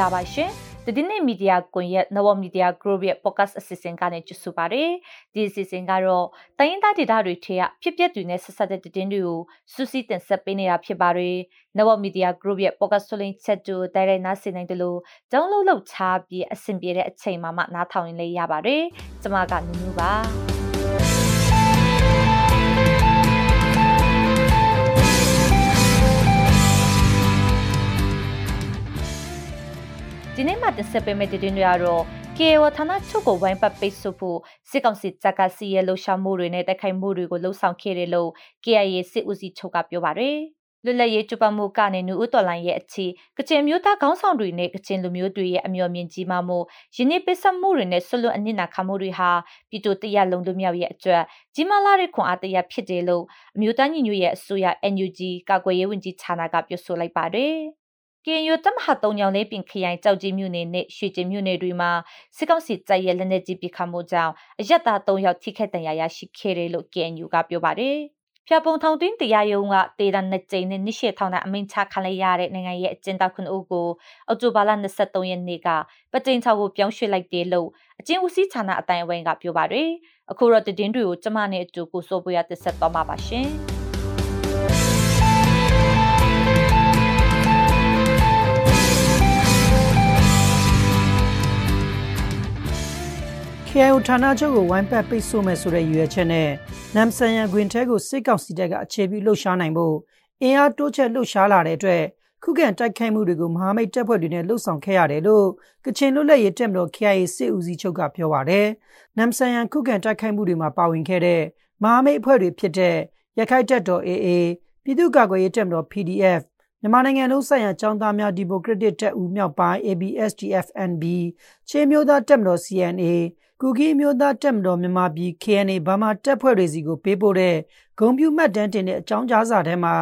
္ဂလာပါရှင်။ဒီနေ့မီဒီယာကွန်ရက် Nov Media Group ရဲ့ podcast အစီအစဉ်ကနေကြဆိုပါရစေ။ဒီအစီအစဉ်ကတော့တိုင်းရင်းသားဒေသတွေထဲကဖြစ်ပျက်တွေနဲ့ဆက်ဆက်တဲ့တင်တွေကိုစူးစီးတင်ဆက်ပေးနေတာဖြစ်ပါရယ်။ Nov Media Group ရဲ့ podcast ဆိုလင်းချက်တူတိုက်ရိုက်နားဆင်နိုင်တယ်လို့ကြောင်းလုံးလောက်ချပြီးအဆင်ပြေတဲ့အချိန်မှမှနားထောင်ရင်လေးရပါတယ်။ကျွန်မကနူးနူးပါ။ ဒီနေ့မှတင်ဆက်ပေးမယ့်သတင်းတွေကတော့ KO ဌာနချုပ်ကိုဝိုင်းပတ်ပိတ်ဆို့ဖို့စစ်ကောင်စီတပ်ကစီရဲလှုပ်ရှားမှုတွေနဲ့တိုက်ခိုက်မှုတွေကိုလှုံ့ဆော်ခဲ့တယ်လို့ KIA စစ်ဦးစီးချုပ်ကပြောပါတယ်။လွတ်လပ်ရေးကြိုးပမ်းမှုကနေနူဦးတော်လိုင်းရဲ့အခြေကချင်မျိုးသားခေါင်းဆောင်တွေနဲ့ကချင်လူမျိုးတွေရဲ့အမျှော်မြင်ကြီးမှမှုယနေ့ပစ္စမှုတွေနဲ့ဆွလွတ်အနစ်နာခံမှုတွေဟာပြည်သူတရလုံးလူမျိုးရဲ့အတွက်ကြီးမားလာတဲ့ခွန်အားတရဖြစ်တယ်လို့အမျိုးသားညီညွတ်ရေးအစိုးရ NUG ကာကွယ်ရေးဝန်ကြီးဌာနကပြောဆိုလိုက်ပါတယ်။ ကင်ယိုတမဟာတုံညောင်လေးပင်ခရိုင်ကြောက်ကြီးမြို့နယ်နဲ့ရွှေကျင်မြို့နယ်တွေမှာစစ်ကောင်စီတပ်ရဲ့လက်နက်ကြီးပစ်ခတ်မှုကြောင့်အရက်သား၃ယောက်ထိခိုက်ဒဏ်ရာရရှိခဲ့တယ်လို့ KNU ကပြောပါတယ်။ဖျာပုံထောင်တွင်းတရားရုံးကတေတန်နှစ်ကြိမ်နဲ့နှစ်ရှည်ထောင်တဲ့အမိန့်ချခံလိုက်ရတဲ့နိုင်ငံရဲ့အကျဉ်းသားခုနှစ်ဦးကိုအောက်တိုဘာလ23ရက်နေ့ကပတိန်ချောက်ကိုပြောင်းရွှေ့လိုက်တယ်လို့အကျဉ်းဦးစီးဌာနအတိုင်းအဝိုင်းကပြောပါတယ်။အခုတော့တည်င်းတွေကိုကျမနဲ့အတူကိုစိုးပွေရတက်ဆက်သွားမှာပါရှင်။ KIO ဌာနချုပ်ကိုဝိုင်းပတ်ပိတ်ဆို့မယ်ဆိုတဲ့ရည်ရွယ်ချက်နဲ့နမ်ဆန်ယန်ဂွင်ထဲကိုစစ်ကောင်စီတပ်ကအခြေပြုလှုပ်ရှားနိုင်ဖို့အင်အားတိုးချဲ့လှုပ်ရှားလာတဲ့အတွက်ခုခံတိုက်ခိုက်မှုတွေကိုမဟာမိတ်တပ်ဖွဲ့တွေနဲ့လှုပ်ဆောင်ခဲ့ရတယ်လို့ကချင်လွတ်လပ်ရေးတပ်မတော် KIA စစ်ဦးစီးချုပ်ကပြောပါတယ်။နမ်ဆန်ယန်ခုခံတိုက်ခိုက်မှုတွေမှာပါဝင်ခဲ့တဲ့မဟာမိတ်အဖွဲ့တွေဖြစ်တဲ့ရခိုင်တပ်တော် AA ပြည်သူ့ကာကွယ်ရေးတပ်မတော် PDF မြန်မာနိုင်ငံလုံးဆိုင်ရာចောင်းသားများဒီမိုကရက်တစ်တပ်ဦးမြောက်ပိုင်း ABSDF-NB ချင်းမျိုးသားတပ်မတော် CNA ကူကီမျိုးသားတက်မတော်မြန်မာပြည် KNA ဘာမှတက်ဖွဲ့တွေစီကိုပေးပို့တဲ့ဂုံပြူမှတ်တမ်းတင်တဲ့အကြောင်းကြားစာထဲမှာ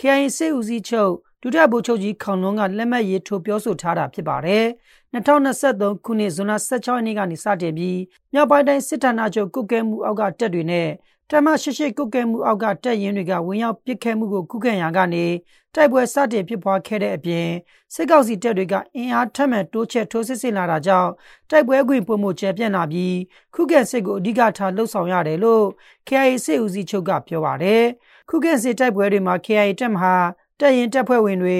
KNA စေဦးစီးချုပ်ဒုတိယဗိုလ်ချုပ်ကြီးခေါင်လွန်းကလက်မှတ်ရေးထိုးပြောဆိုထားတာဖြစ်ပါတယ်။2023ခုနှစ်ဇွန်လ16ရက်နေ့ကနေစတင်ပြီးမြောက်ပိုင်းတိုင်းစစ်ဌာနချုပ်ကုတ်ကဲမှုအောက်ကတပ်တွေနဲ့ တမရှိရှိကုတ်ကဲမှုအောက်ကတပ်ရင်းတွေကဝင်ရောက်ပစ်ခတ်မှုကိုခုခံရကနေတိုက်ပွဲစတင်ဖြစ်ပွားခဲ့တဲ့အပြင်စစ်ကောင်စီတပ်တွေကအင်အားထပ်မံတိုးချဲ့ထိုးစစ်ဆင်လာတာကြောင့်တိုက်ပွဲခွင်ပုံမှုကျဲပြန့်လာပြီးခုခံစစ်ကိုအဓိကထားလှုပ်ဆောင်ရတယ်လို့ KIA စစ်ဦးစီးချုပ်ကပြောပါတယ်ခုခံစစ်တိုက်ပွဲတွေမှာ KIA တပ်မဟာတပ်ရင်တပ်ဖွဲ့ဝင်တွေ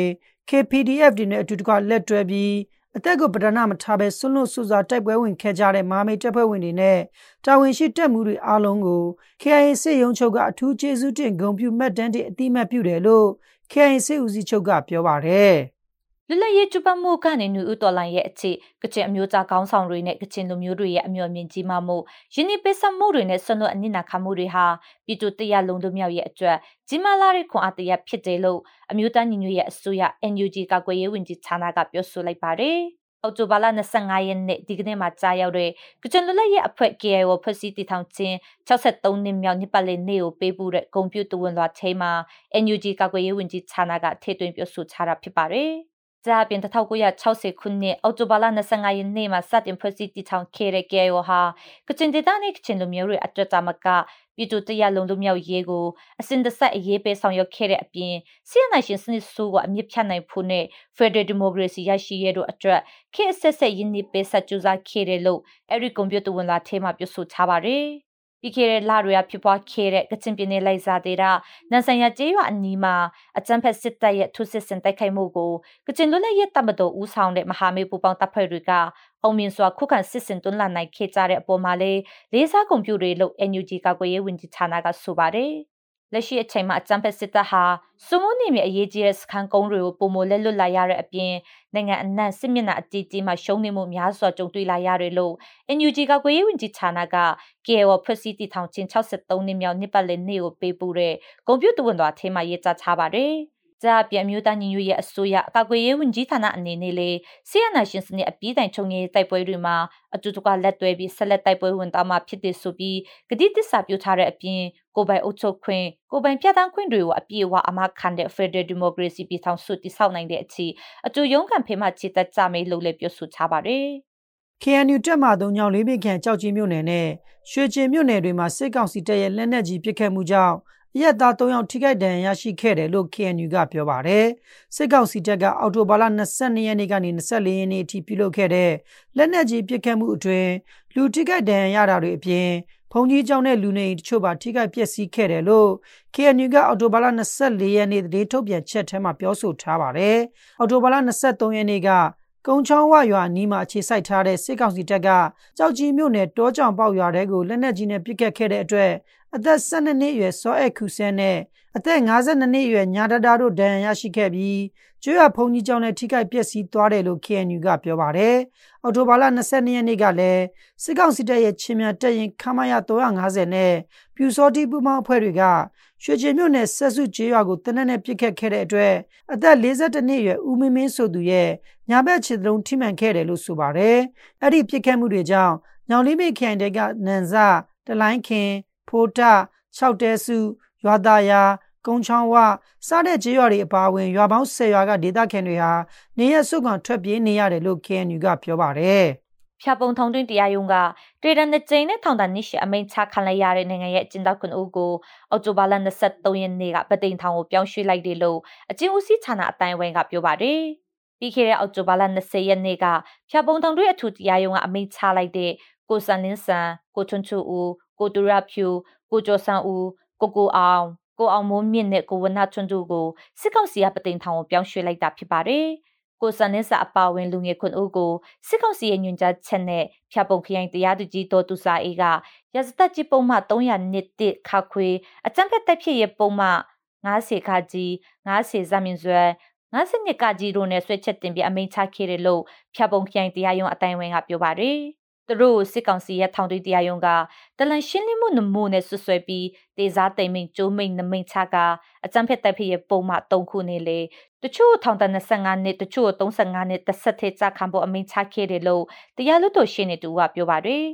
KPDF တွေနဲ့အတူတကွလက်တွဲပြီး အသက်ကိုပဒနာမထားဘဲဆွလွတ်ဆွစွာတိုက်ပွဲဝင်ခဲ့ကြတဲ့မာမိတ်တပ်ဖွဲ့ဝင်တွေနဲ့တာဝန်ရှိတပ်မှုတွေအားလုံးကို KIA စစ်ရုံးချုပ်ကအထူးကျေးဇူးတင်ဂုဏ်ပြုမှတ်တမ်းတင်အတိအမှတ်ပြုတယ်လို့ KIA စစ်ဦးစီးချုပ်ကပြောပါတယ် လွတ်လပ်ရေးကျူပမှုကနေနူဦးတော်လိုင်းရဲ့အခြေကချင်အမျိုးသားကောင်းဆောင်တွေနဲ့ကချင်လူမျိုးတွေရဲ့အမျှော်မြင်ကြီးမှမှုယင်းနိပစ္စမှုတွေနဲ့ဆွလွတ်အနစ်နာခံမှုတွေဟာပြည်သူတရားလုံးတို့မြောက်ရဲ့အတွက်ကြီးမားလာတဲ့ခွန်အားတရားဖြစ်တယ်လို့အမျိုးသားညီညွတ်ရေးအစိုးရ NUG ကာကွယ်ရေးဝန်ကြီးဌာနကပြောဆိုလိုက်ပါတယ်။အောက်တိုဘာလ25ရက်နေ့ဒီကနေ့မှာကြားရောက်တဲ့ကချင်လွတ်လပ်ရေးအဖွဲ့ KIO ဖွဲ့စည်းတည်ထောင်ခြင်း63နှစ်မြောက်နှစ်ပတ်လည်နေ့ကိုပေးပို့တဲ့ဂုံပြူတဝန်လွှာထဲမှာ NUG ကာကွယ်ရေးဝန်ကြီးဌာနကထည့်သွင်းပြောဆိုထားတာဖြစ်ပါတယ်။ ဂျာပြင်1960ခုနှစ်အောက်တိုဘာလ25ရက်နေ့မှာစတင်ဖွဲ့စည်းတည်ထောင်ခဲ့တဲ့ကဲရောဟာကချင်ဒေသနဲ့ကချင်လူမျိုးတွေအတွက်တာမကပြည်သူတရားလုံးလူမျိုးရေးကိုအစဉ်တစိုက်အရေးပေးဆောင်ရွက်ခဲ့တဲ့အပြင်ဆီယနိုင်ရှင်စနစ်ဆိုးကအမြင့်ဖြတ်နိုင်ဖို့နဲ့ Federal Democracy ရရှိရတဲ့အတွက်ခေတ်ဆက်ဆက်ရင်းနှီးပေးဆက်ကြိုးစားခဲ့တယ်လို့အဲ့ဒီကွန်ပျူတာဝန်လာထဲမှာပြောဆိုထားပါတယ်။ ပြီးခဲ့တဲ့လတွေကဖြစ်ပွားခဲ့တဲ့ကချင်ပြည်နယ်လိုက်စားတဲ့နန်ဆိုင်ရကျေးရွာအနီးမှာအကြမ်းဖက်စစ်တပ်ရဲ့ထုစစ်ဆင်တိုက်ခိုက်မှုကိုကချင်လွတ်လပ်ရေးတပ်မတော်ဦးဆောင်တဲ့မဟာမိတ်ပူပေါင်းတပ်ဖွဲ့တွေကအောင်မြင်စွာခုခံစစ်ဆင်တွန်းလှန်နိုင်ခဲ့ကြတဲ့အပေါ်မှာလေးလေးစားကွန်ပျူတာလို့ NUG ကာကွယ်ရေးဝန်ကြီးဌာနကဆိုပါတယ် လက်ရှိအချိန်မှာအကြံဖက်စစ်တပ်ဟာစုမုန်းနေမြေအရေးကြီးတဲ့စခန်းကုန်းတွေကိုပုံမလက်လွတ်လာရတဲ့အပြင်နိုင်ငံအနှံ့စစ်မျက်နှာအကြီးကြီးမှာရှုံးနေမှုများစွာကြုံတွေ့လာရတယ်လို့ NUG ကကွေးဝင်ကြီးဌာနက KO ဖွဲ့စည်းတည်ထောင်ခြင်း63နှစ်မြောက်နှစ်ပတ်လည်နေ့ကိုပေးပို့တဲ့ကွန်ပျူတာဝန်တော်အထင်းမှာရေးသားထားပါတယ်။ ကြပြန်မျိုးသားညီညွတ်ရေးအစိုးရအကာအကွယ်ရေးဝန်ကြီးဌာနအနေနဲ့လေဆီယနာရှင်စနစ်အပြီးတိုင်ချုပ်ငယ်တိုက်ပွဲတွေမှာအတူတကွလက်တွဲပြီးဆက်လက်တိုက်ပွဲဝင်သွားမှာဖြစ်တဲ့ဆိုပြီးဂတိတစ္ဆာပြုထားတဲ့အပြင်ကိုပိုင်အုပ်ချုပ်ခွင့်ကိုပိုင်ပြဋ္ဌာန်းခွင့်တွေကိုအပြည့်အဝအမခံတဲ့ Federal Democracy ပြည်ထောင်စုတည်ဆောက်နိုင်တဲ့အထိအတူရုန်းကန်ဖေးမှခြေတက်ကြမယ်လို့လည်းပြောဆိုထားပါတယ် KNU တက်မှသုံးညောင်လေးပင်ခန့်ကြောက်ကြီးမြို့နယ်နဲ့ရွှေကျင်မြို့နယ်တွေမှာစစ်ကောင်စီတပ်ရဲ့လက်နက်ကြီးပစ်ခတ်မှုကြောင့်အ ရက်သား၃ယောက်ထိခိုက်ဒဏ်ရာရရှိခဲ့တယ်လို့ KNU ကပြောပါတယ်။စစ်ကောင်စီတပ်ကအော်တိုဘာလ22ရက်နေ့ကနေ24ရက်နေ့အထိပြုလုပ်ခဲ့တဲ့လက်နက်ကြီးပစ်ခတ်မှုအတွင်းလူထိခိုက်ဒဏ်ရာရတာတွေအပြင်ဘုံကြီးကျောင်းနဲ့လူနေတချို့ပါထိခိုက်ပျက်စီးခဲ့တယ်လို့ KNU ကအော်တိုဘာလ24ရက်နေ့တည်းထုတ်ပြန်ချက်ထဲမှာပြောဆိုထားပါတယ်။အော်တိုဘာလ23ရက်နေ့ကကုန်းချောင်းဝရွာနီးမှာအခြေစိုက်ထားတဲ့စစ်ကောင်စီတပ်ကကြောက်ကြီးမြို့နယ်တောကြောင်ပေါက်ရွာတဲကိုလက်နက်ကြီးနဲ့ပစ်ခတ်ခဲ့တဲ့အတွက် အသက်12နှစ်အရွယ်စောအက်ခုဆဲနဲ့အသက်52နှစ်အရွယ်ညာတတာတို့ဒဏ်ရာရရှိခဲ့ပြီးကျွေးရဖုန်ကြီးကျောင်းနဲ့ထိခိုက်ပျက်စီးသွားတယ်လို့ KNU ကပြောပါတယ်။အော်တိုဘာလ22ရက်နေ့ကလည်းစစ်ကောင်စီတပ်ရဲ့ချင်းမြတက်ရင်ခမရ350နဲ့ပြူစောတိပူမောင်းအဖွဲ့တွေကရွှေချေမြို့နယ်ဆက်စုကျေးရွာကိုတနက်နဲ့ပစ်ခတ်ခဲ့တဲ့အတွက်အသက်52နှစ်အရွယ်ဦးမင်းမင်းဆိုသူရဲ့ညာဘက်ခြေတုံးထိမှန်ခဲ့တယ်လို့ဆိုပါတယ်။အဲ့ဒီပစ်ခတ်မှုတွေကြောင့်ညောင်လေးမိခရိုင်တဲကနန်စတလိုင်းခင် ဖိုတာ၆တဲစုရွာသားယာကုန်းချောင်းဝစားတဲ့ကျေးရွာတွေအပါအဝင်ရွာပေါင်း10ရွာကဒေသခံတွေဟာနေရစုကောင်ထွက်ပြေးနေရတယ်လို့ KNU ကပြောပါတယ်။ဖြာပုံထုံတွင်းတရားရုံးကဒေရန်တဲ့ကျင်းနဲ့ထောင်တနစ်ရှိအမိန့်ချခံလိုက်ရတဲ့နိုင်ငံရဲ့အကျဉ်းသားကွန်အုပ်ကိုအောက်တိုဘာလ23ရက်နေ့ကပသိမ်ထောင်ကိုပြောင်းရွှေ့လိုက်တယ်လို့အကျဉ်းဦးစီးဌာနအတိုင်းဝိုင်းကပြောပါတယ်။ပြီးခဲ့တဲ့အောက်တိုဘာလ20ရက်နေ့ကဖြာပုံထုံတွင်းအထူးတရားရုံးကအမိန့်ချလိုက်တဲ့ကိုစန်လင်းဆန်ကိုထွန်းချူဦး ကိုတူရဖြူကိုကျော်ဆန်းဦးကိုကိုအောင်ကိုအောင်မိုးမြင့်နဲ့ကိုဝနထွန်းတို့ကိုစစ်ကောင်စီကပသိမ်ထောင်ကိုပြောင်းရွှေ့လိုက်တာဖြစ်ပါတယ်။ကိုစံနင်းစာအပါဝင်လူငယ်ခွန်ဦးကိုစစ်ကောင်စီရဲ့ညွှန်ကြားချက်နဲ့ဖြတ်ပုံခရိုင်တရားသူကြီးတော်သူစာအေးကရစတက်ကြီးပုံမှ300နှစ်တစ်ခါခွေအကြံဖက်တက်ဖြစ်ရဲ့ပုံမှ90ခါကြီး90ဇမင်ဇွဲ90ကကြီးတို့နဲ့ဆွဲချက်တင်ပြီးအမိန့်ချခဲ့တယ်လို့ဖြတ်ပုံခရိုင်တရားရုံးအတိုင်းဝင်ကပြောပါတယ်။ သူတို့စစ်ကောင်စီရဲ့ထောင်သွင်းတရားရုံးကတလန်ရှင်းလင်းမှုနမိုးနဲ့ဆွဆွဲပြီးတေစားတိမ်မိန်ကျိုးမိန်နမိန်ချကအကြံဖက်တပ်ဖြစ်ရဲ့ပုံမှ3ခုနဲ့လေတချို့ထောင်တ25နှစ်တချို့35နှစ်တစ်ဆက်သေးကြခံဖို့အမိန့်ချခဲ့တယ်လို့တရားလွတ်တော်ရှင်းနေသူကပြောပါတယ်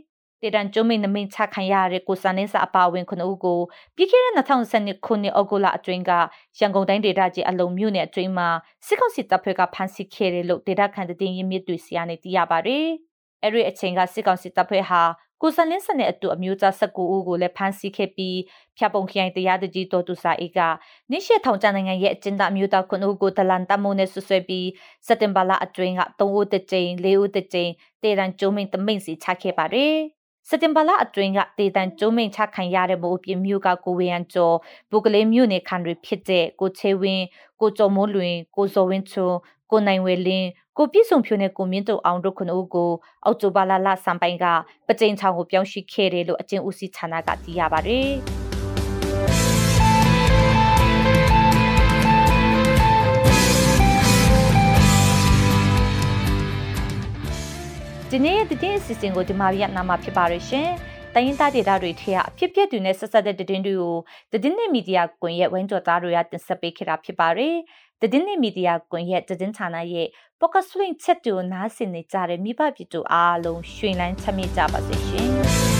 တေတန်ကျုံမိန်နမိန်ချခံရတဲ့ကိုစန်နင်းစာအပါဝင်ခုနှစ်ဦးကိုပြီးခဲ့တဲ့2012ခုနှစ်ဩဂုတ်လအတွင်းကရန်ကုန်တိုင်းဒေသကြီးအလုံးမြို့နယ်အတွင်းမှာစစ်ကောင်စီတပ်ဖွဲ့ကဖမ်းဆီးခဲ့တယ်လို့ဒေသခံတည်င်းရင်းမြစ်တွေစီကနေသိရပါတယ်။ အဲ့ဒီအချိန်ကစစ်ကောင်စီတပ်ဖွဲ့ဟာကိုစလင်းစနဲ့အတူအမျိုးသား19ဦးကိုလည်းဖမ်းဆီးခဲ့ပြီးဖြတ်ပုံခရိုင်တရားသူကြီးတော်သူစာအေးကနိရှေထောင်ချနိုင်ငံရဲ့အကျဉ်းသားမျိုးသား9ဦးကိုတလန်တမိုးနဲ့ဆွဆွဲပြီးစက်တင်ဘာလအတွင်းက3ဦးတစ်ကြိမ်4ဦးတစ်ကြိမ်တေရန်ကျုံးမိန်တမိန်စီချခဲ့ပါတယ်စက်တင်ဘာလအတွင်းကတေတန်ကျုံးမိန်ချခံရတဲ့မိုးအပြင်းမျိုးကကိုဝေယန်ကျော်ဘုကလေးမျိုးနေခံတွေဖြစ်တဲ့ကိုချေဝင်းကိုကျော်မိုးလွင်ကိုစောဝင်းချုံ ကိုနိုင်ဝဲလင်းကိုပြည့်စုံဖြိုးနဲ့ကိုမြင့်တုံအောင်တို့ခုနှစ်ဦးကိုအောက်တိုဘာလလစံပိုင်းကပကြိန်ချောင်ကိုပြောင်းရွှေ့ခဲ့တယ်လို့အကျဉ်းဦးစီးဌာနကသိရပါတယ်ဒီနေ့ရဲ့တည်င်းအစီအစဉ်ကိုဒီမာရီယာနာမှာဖြစ်ပါရရှင်။တိုင်းရင်းသားဒေသတွေထဲကအဖြစ်ပြက်တွေနဲ့ဆက်ဆက်တဲ့တည်င်းတွေကိုတည်င်းမီဒီယာကွန်ရက်ဝိုင်းကြော်သားတွေကတင်ဆက်ပေးခဲ့တာဖြစ်ပါတယ်။ တည်င်းမီဒီယာကွန်ရက်တည်င်းဌာနရဲ့ပေါ့ကဆွင့်ချက်တူနားဆင်နေကြတဲ့မိဘပြည်သူအားလုံးရွှင်လန်းချမ်းမြေ့ကြပါစေရှင်။